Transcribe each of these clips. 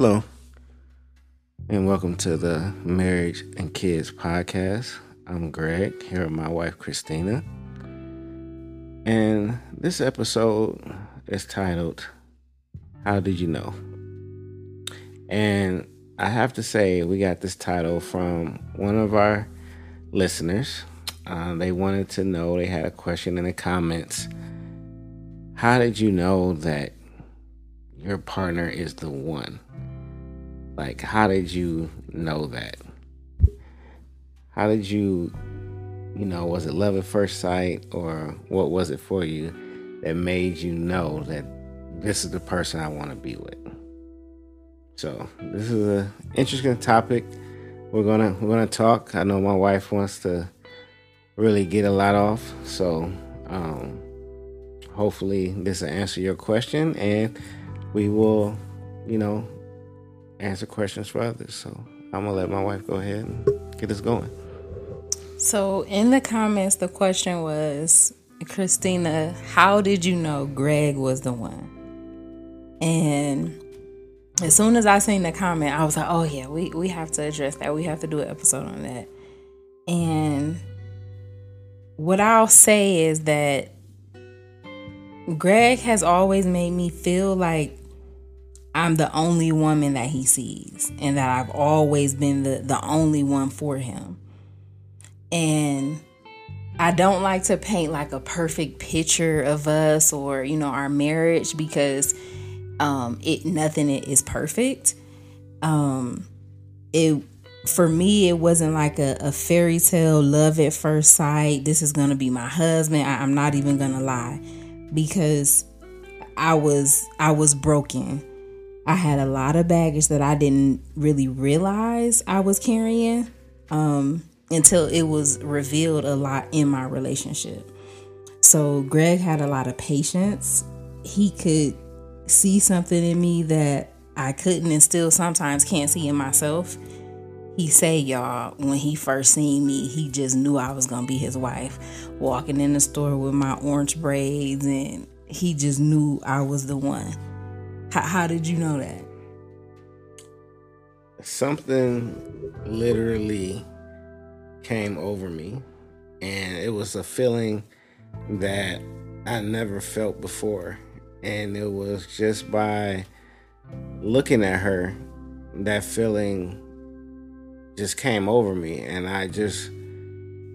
Hello, and welcome to the Marriage and Kids podcast. I'm Greg, here with my wife Christina. And this episode is titled, How Did You Know? And I have to say, we got this title from one of our listeners. Uh, they wanted to know, they had a question in the comments. How did you know that your partner is the one? Like, how did you know that? How did you, you know, was it love at first sight or what was it for you that made you know that this is the person I want to be with? So this is an interesting topic. We're gonna we're gonna talk. I know my wife wants to really get a lot off, so um, hopefully this will answer your question, and we will, you know, answer questions for others. So I'm gonna let my wife go ahead and get us going. So in the comments, the question was, Christina, how did you know Greg was the one? And as soon as I seen the comment, I was like, oh yeah, we, we have to address that. We have to do an episode on that. And what I'll say is that Greg has always made me feel like I'm the only woman that he sees and that I've always been the, the only one for him. And I don't like to paint like a perfect picture of us or, you know, our marriage because um it nothing is perfect. Um it for me it wasn't like a, a fairy tale love at first sight this is gonna be my husband I, i'm not even gonna lie. Because i was i was broken i had a lot of baggage that i didn't really realize i was carrying um until it was revealed a lot in my relationship so greg had a lot of patience he could see something in me that I couldn't and still sometimes can't see in myself. He say, y'all, when he first seen me, he just knew I was gonna be his wife. Walking in the store with my orange braids, and he just knew I was the one. How, how did you know that? Something literally came over me, and it was a feeling that I never felt before. And it was just by looking at her that feeling just came over me. And i just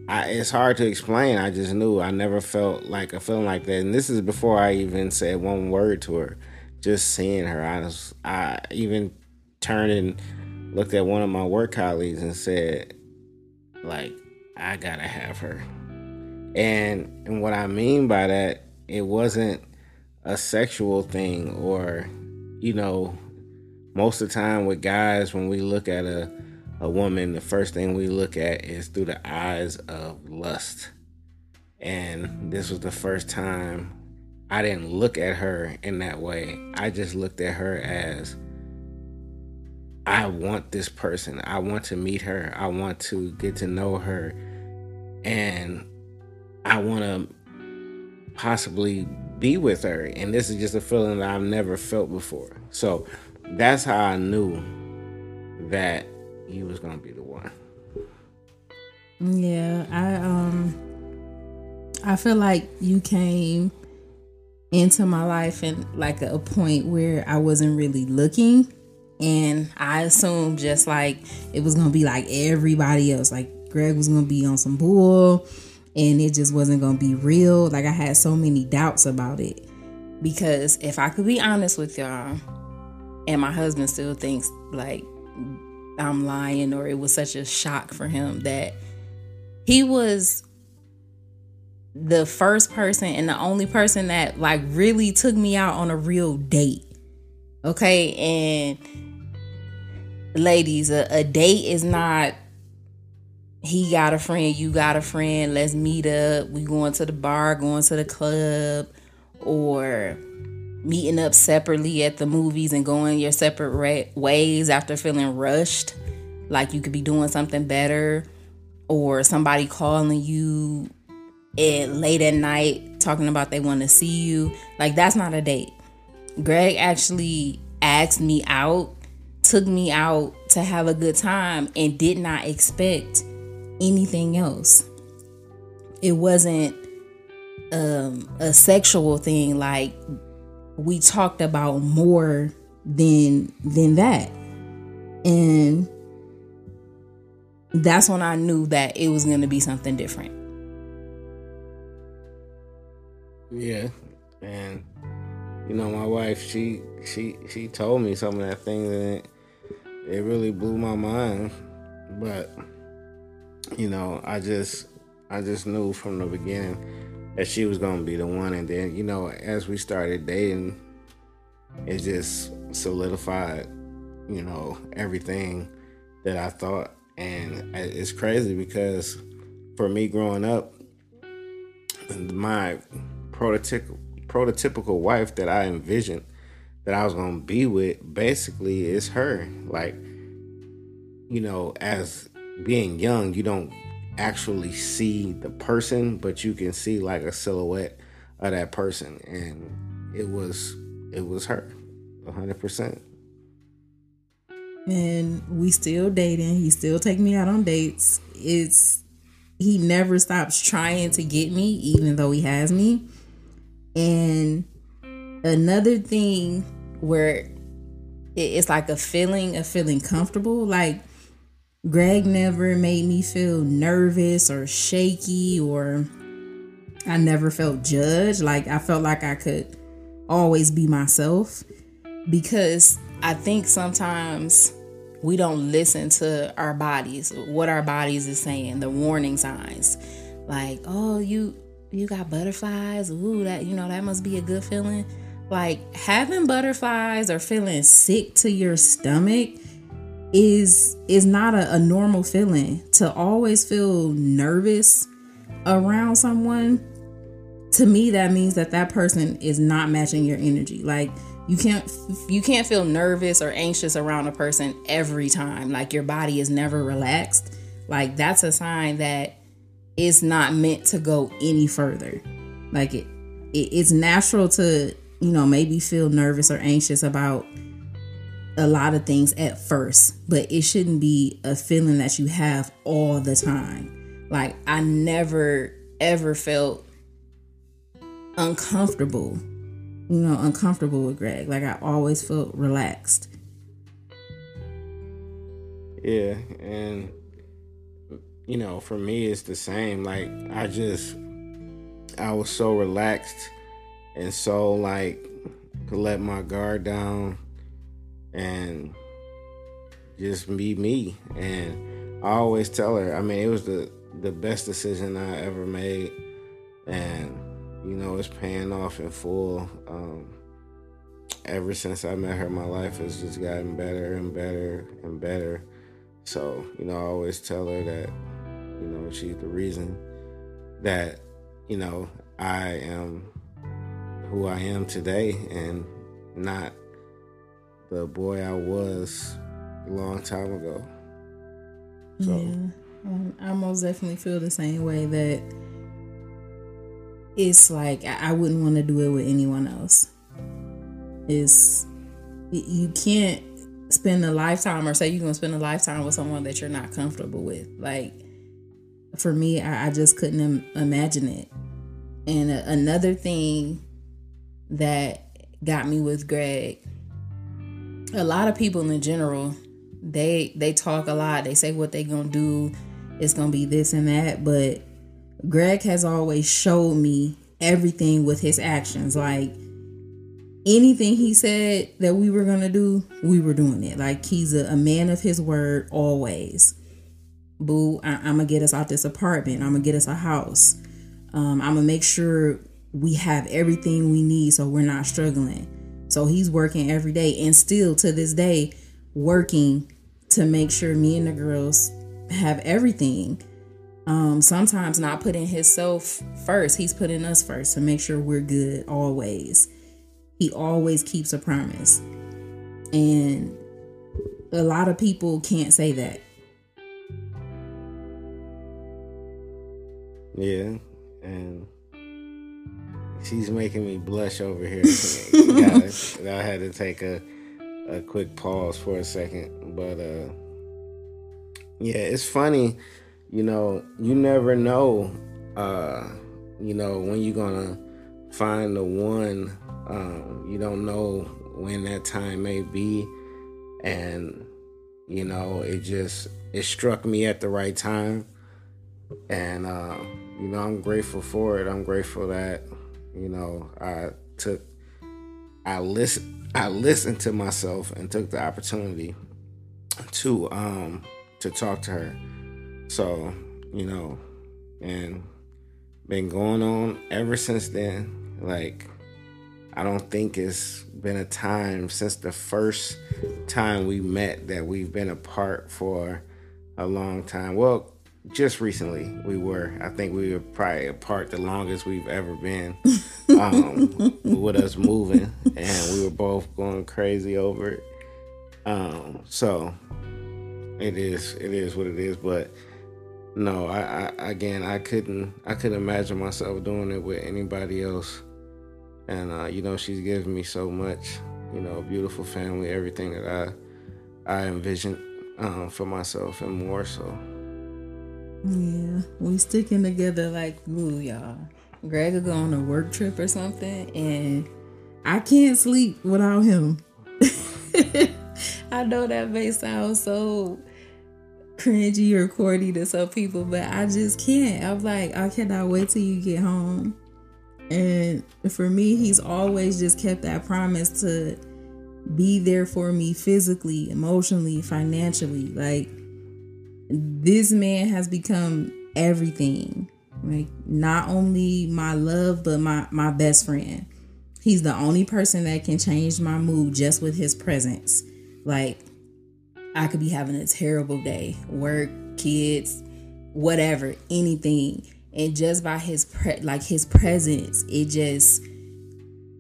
I, it's hard to explain. I just knew. I never felt like a feeling like that. And this is before i even said one word to her just seeing her i was i even turned and looked at one of my work colleagues and said like i gotta have her. And and what i mean by that it wasn't a sexual thing or you know most of the time with guys when we look at a a woman the first thing we look at is through the eyes of lust. And this was the first time I didn't look at her in that way I just looked at her as I want this person I want to meet her I want to get to know her and I want to possibly be with her. And this is just a feeling that I've never felt before. So that's how I knew that he was gonna be the one. Yeah, I um I feel like you came into my life and like a, point where I wasn't really looking and I assumed just like it was gonna be like everybody else. Like Greg was gonna be on some bull and it just wasn't to be real. Like I had so many doubts about it. Because if I could be honest with y'all, and my husband still thinks like I'm lying or it was such a shock for him that he was the first person and the only person that like really took me out on a real date. Okay, and ladies, a, a date is not he got a friend, you got a friend, let's meet up. We going to the bar, going to the club, or meeting up separately at the movies and going your separate ways after feeling rushed, like you could be doing something better, or somebody calling you at late at night talking about they want to see you. Like that's not a date. Greg actually asked me out took me out to have a good time and did not expect anything else. It wasn't um, a sexual thing like we talked about more than than that. And that's when I knew that it was going to be something different. Yeah. And you know, my wife, she she she told me some of that things and it it really blew my mind. But you know, I just I just knew from the beginning that she was gonna be the one and then, you know, as we started dating, it just solidified, you know, everything that I thought. And it's crazy because for me growing up, my prototypical prototypical wife that I envisioned that I was gonna be with basically is her. Like, you know, as being young, you don't actually see the person, but you can see like a silhouette of that person. And it was it was her. hundred percent. And we still dating. He still take me out on dates. It's he never stops trying to get me, even though he has me. And another thing where it's like a feeling of feeling comfortable, like Greg never made me feel nervous or shaky or I never felt judged. Like I felt like I could always be myself because I think sometimes we don't listen to our bodies, what our bodies is saying, the warning signs. Like, oh, you you got butterflies. Ooh, that you know that must be a good feeling. Like having butterflies or feeling sick to your stomach is is not a, a normal feeling. To always feel nervous around someone, to me that means that that person is not matching your energy. Like you can't you can't feel nervous or anxious around a person every time. Like your body is never relaxed. Like that's a sign that it's not meant to go any further. Like it, it it's natural to, you know, maybe feel nervous or anxious about a lot of things at first, but it shouldn't be a feeling that you have all the time. Like I never ever felt uncomfortable, you know, uncomfortable with Greg. Like I always felt relaxed. Yeah, and you know, for me, it's the same. Like, I just, I was so relaxed and so, like, to let my guard down and just be me. And I always tell her, I mean, it was the, the best decision I ever made. And, you know, it's paying off in full. Um, ever since I met her, my life has just gotten better and better and better. So, you know, I always tell her that she's the reason that, you know, I am who I am today and not the boy I was a long time ago. So. Yeah, I most definitely feel the same way that it's like I wouldn't want to do it with anyone else. It's you can't spend a lifetime or say you're gonna spend a lifetime with someone that you're not comfortable with. Like for me, I, I just couldn't Im- imagine it. And a, another thing that got me with Greg, a lot of people in general, they they talk a lot. They say what they gonna do. It's gonna be this and that. But Greg has always showed me everything with his actions. Like anything he said that we were gonna do, we were doing it. Like he's a, a man of his word always boo, I- am gonna get us out this apartment. I'm gonna get us a house. Um, I'm gonna make sure we have everything we need so we're not struggling. So he's working every day and still to this day working to make sure me and the girls have everything. Um, sometimes not putting himself first, he's putting us first to make sure we're good always. He always keeps a promise. And a lot of people can't say that. Yeah, and she's making me blush over here. gotta, I had to take a a quick pause for a second, but uh, yeah, it's funny. You know, you never know. Uh, you know when you're gonna find the one. Um, you don't know when that time may be, and you know it just it struck me at the right time, and uh, you know I'm grateful for it. I'm grateful that you know I took I listen I listened to myself and took the opportunity to um to talk to her. So, you know, and been going on ever since then. Like I don't think it's been a time since the first time we met that we've been apart for a long time. Well, just recently we were. I think we were probably apart the longest we've ever been um, with us moving, and we were both going crazy over it. Um, so it is, it is what it is. But no, I, I again, I couldn't, I couldn't imagine myself doing it with anybody else. And uh, you know, she's given me so much. You know, beautiful family, everything that I, I envisioned um, for myself, and more so. Yeah, we sticking together like glue, y'all. Greg will go on a work trip or something, and I can't sleep without him. I know that may sound so cringy or corny to some people, but I just can't. I'm like, I cannot wait till you get home. And for me, he's always just kept that promise to be there for me physically, emotionally, financially. Like, this man has become everything. Like not only my love, but my my best friend. He's the only person that can change my mood just with his presence. Like I could be having a terrible day, work, kids, whatever, anything, and just by his pre- like his presence, it just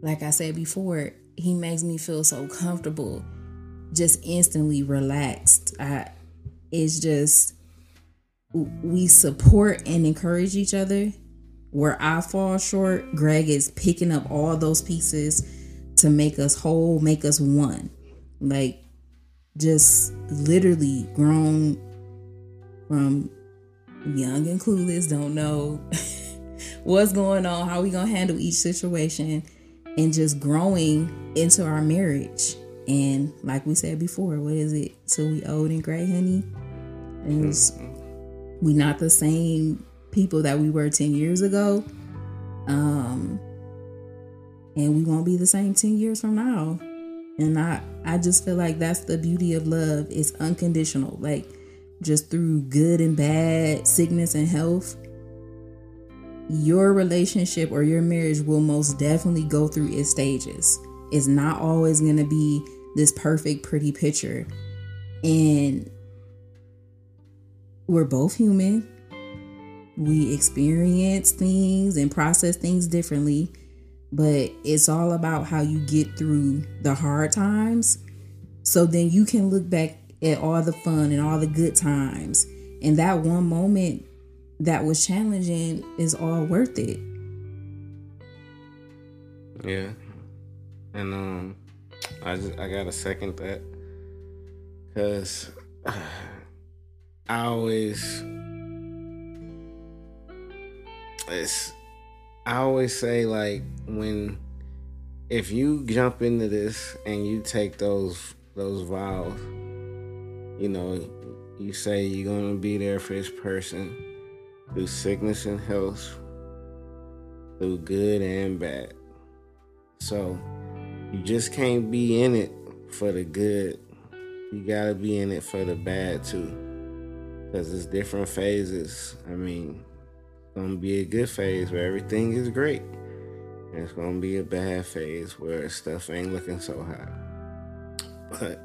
like I said before, he makes me feel so comfortable, just instantly relaxed. I it's just we support and encourage each other. Where I fall short, Greg is picking up all those pieces to make us whole, make us one. Like just literally grown from young and clueless, don't know what's going on, how we gonna handle each situation, and just growing into our marriage. And like we said before, what is it? Till we old and gray, honey? And mm-hmm. we not the same people that we were 10 years ago. Um and we won't be the same 10 years from now. And I I just feel like that's the beauty of love. It's unconditional. Like just through good and bad, sickness and health, your relationship or your marriage will most definitely go through its stages. It's not always going to be this perfect pretty picture. And we're both human. We experience things and process things differently, but it's all about how you get through the hard times. So then you can look back at all the fun and all the good times. And that one moment that was challenging is all worth it. Yeah. And um I just I got to second that I always it's I always say like when if you jump into this and you take those those vows, you know, you say you're gonna be there for this person through sickness and health, through good and bad. So you just can't be in it for the good. You gotta be in it for the bad too because it's different phases. I mean, it's gonna be a good phase where everything is great, and it's gonna be a bad phase where stuff ain't looking so hot. But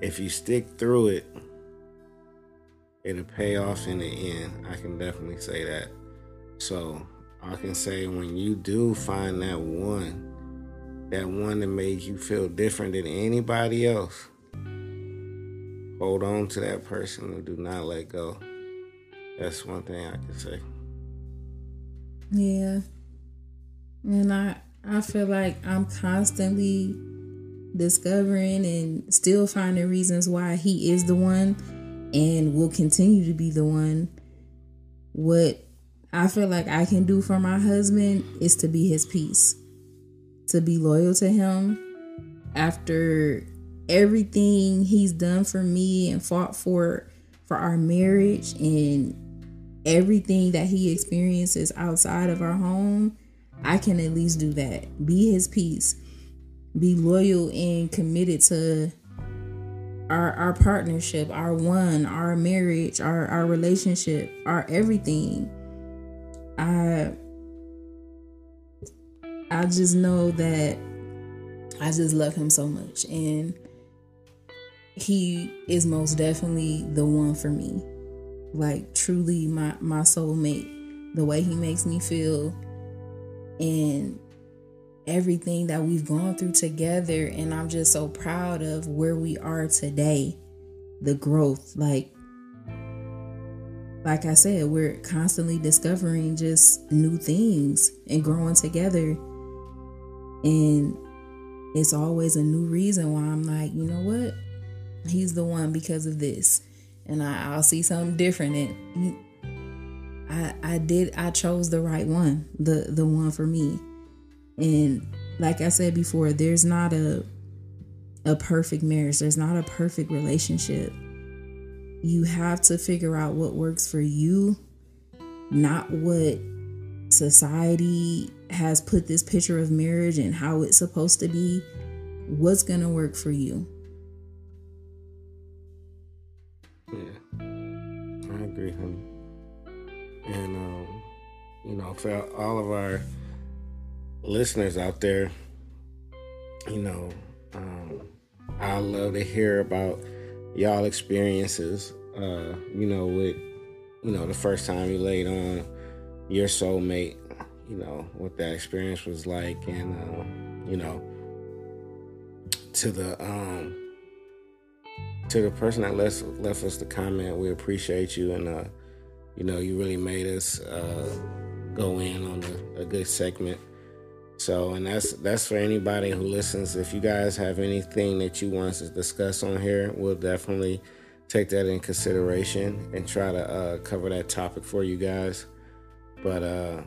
if you stick through it, it'll pay off in the end. I can definitely say that. So I can say when you do find that one, that one that made you feel different than anybody else hold on to that person and do not let go. That's one thing I can say. Yeah. And I I feel like I'm constantly discovering and still finding reasons why he is the one and will continue to be the one. What I feel like I can do for my husband is to be his peace, to be loyal to him after everything he's done for me and fought for for our marriage and everything that he experiences outside of our home, I can at least do that. Be his peace. Be loyal and committed to our our partnership, our one, our marriage, our our relationship, our everything. I I just know that I just love him so much and he is most definitely the one for me. Like truly my my soulmate. The way he makes me feel and everything that we've gone through together and I'm just so proud of where we are today. The growth like like I said, we're constantly discovering just new things and growing together. And it's always a new reason why I'm like, you know what? He's the one because of this. And I, will see something different. And I I did I chose the right one, the the one for me. And like I said before, there's not a a perfect marriage. There's not a perfect relationship. You have to figure out what works for you, not what society has put this picture of marriage and how it's supposed to be. What's going to work for you? I agree, honey. And, um, you know, for all of our listeners out there, you know, um, I love to hear about y'all experiences. Uh, you know, with you know the first time you laid on your soulmate, you know what that experience was like, and uh, you know to the um to the person that left left us the comment, we appreciate you, and uh, you know you really made us uh, go in on a, a good segment. So, and that's that's for anybody who listens. If you guys have anything that you want to discuss on here, we'll definitely take that in consideration and try to uh, cover that topic for you guys. But uh,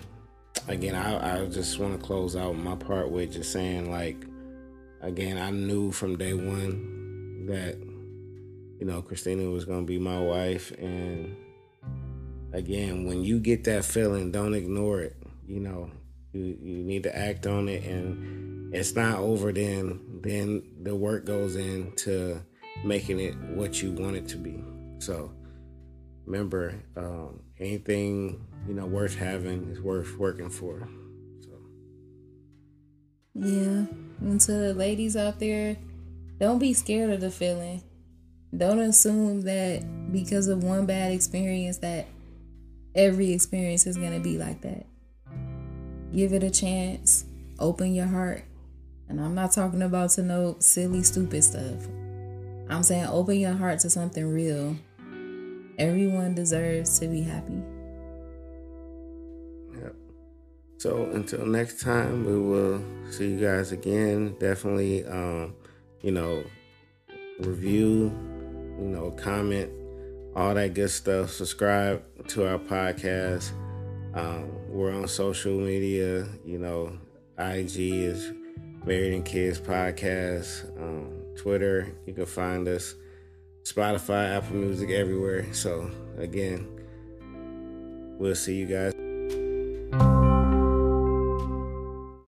again, I, I just want to close out my part with just saying, like, again, I knew from day one that you know Christina was gonna be my wife, and again, when you get that feeling, don't ignore it. You know, you you need to act on it, and it's not over. Then then the work goes into making it what you want it to be. So remember, um, anything you know worth having is worth working for. So yeah, and to the ladies out there, don't be scared of the feeling. Don't assume that because of one bad experience that every experience is gonna be like that give it a chance, open your heart. And I'm not talking about to no silly, stupid stuff. I'm saying open your heart to something real. Everyone deserves to be happy. Yep. So until next time, we will see you guys again. Definitely, um, you know, review, you know, comment, all that good stuff. Subscribe to our podcast. Um, we're on social media. You know, IG is Married and Kids Podcast. Um, Twitter, you can find us. Spotify, Apple Music, everywhere. So, again, we'll see you guys.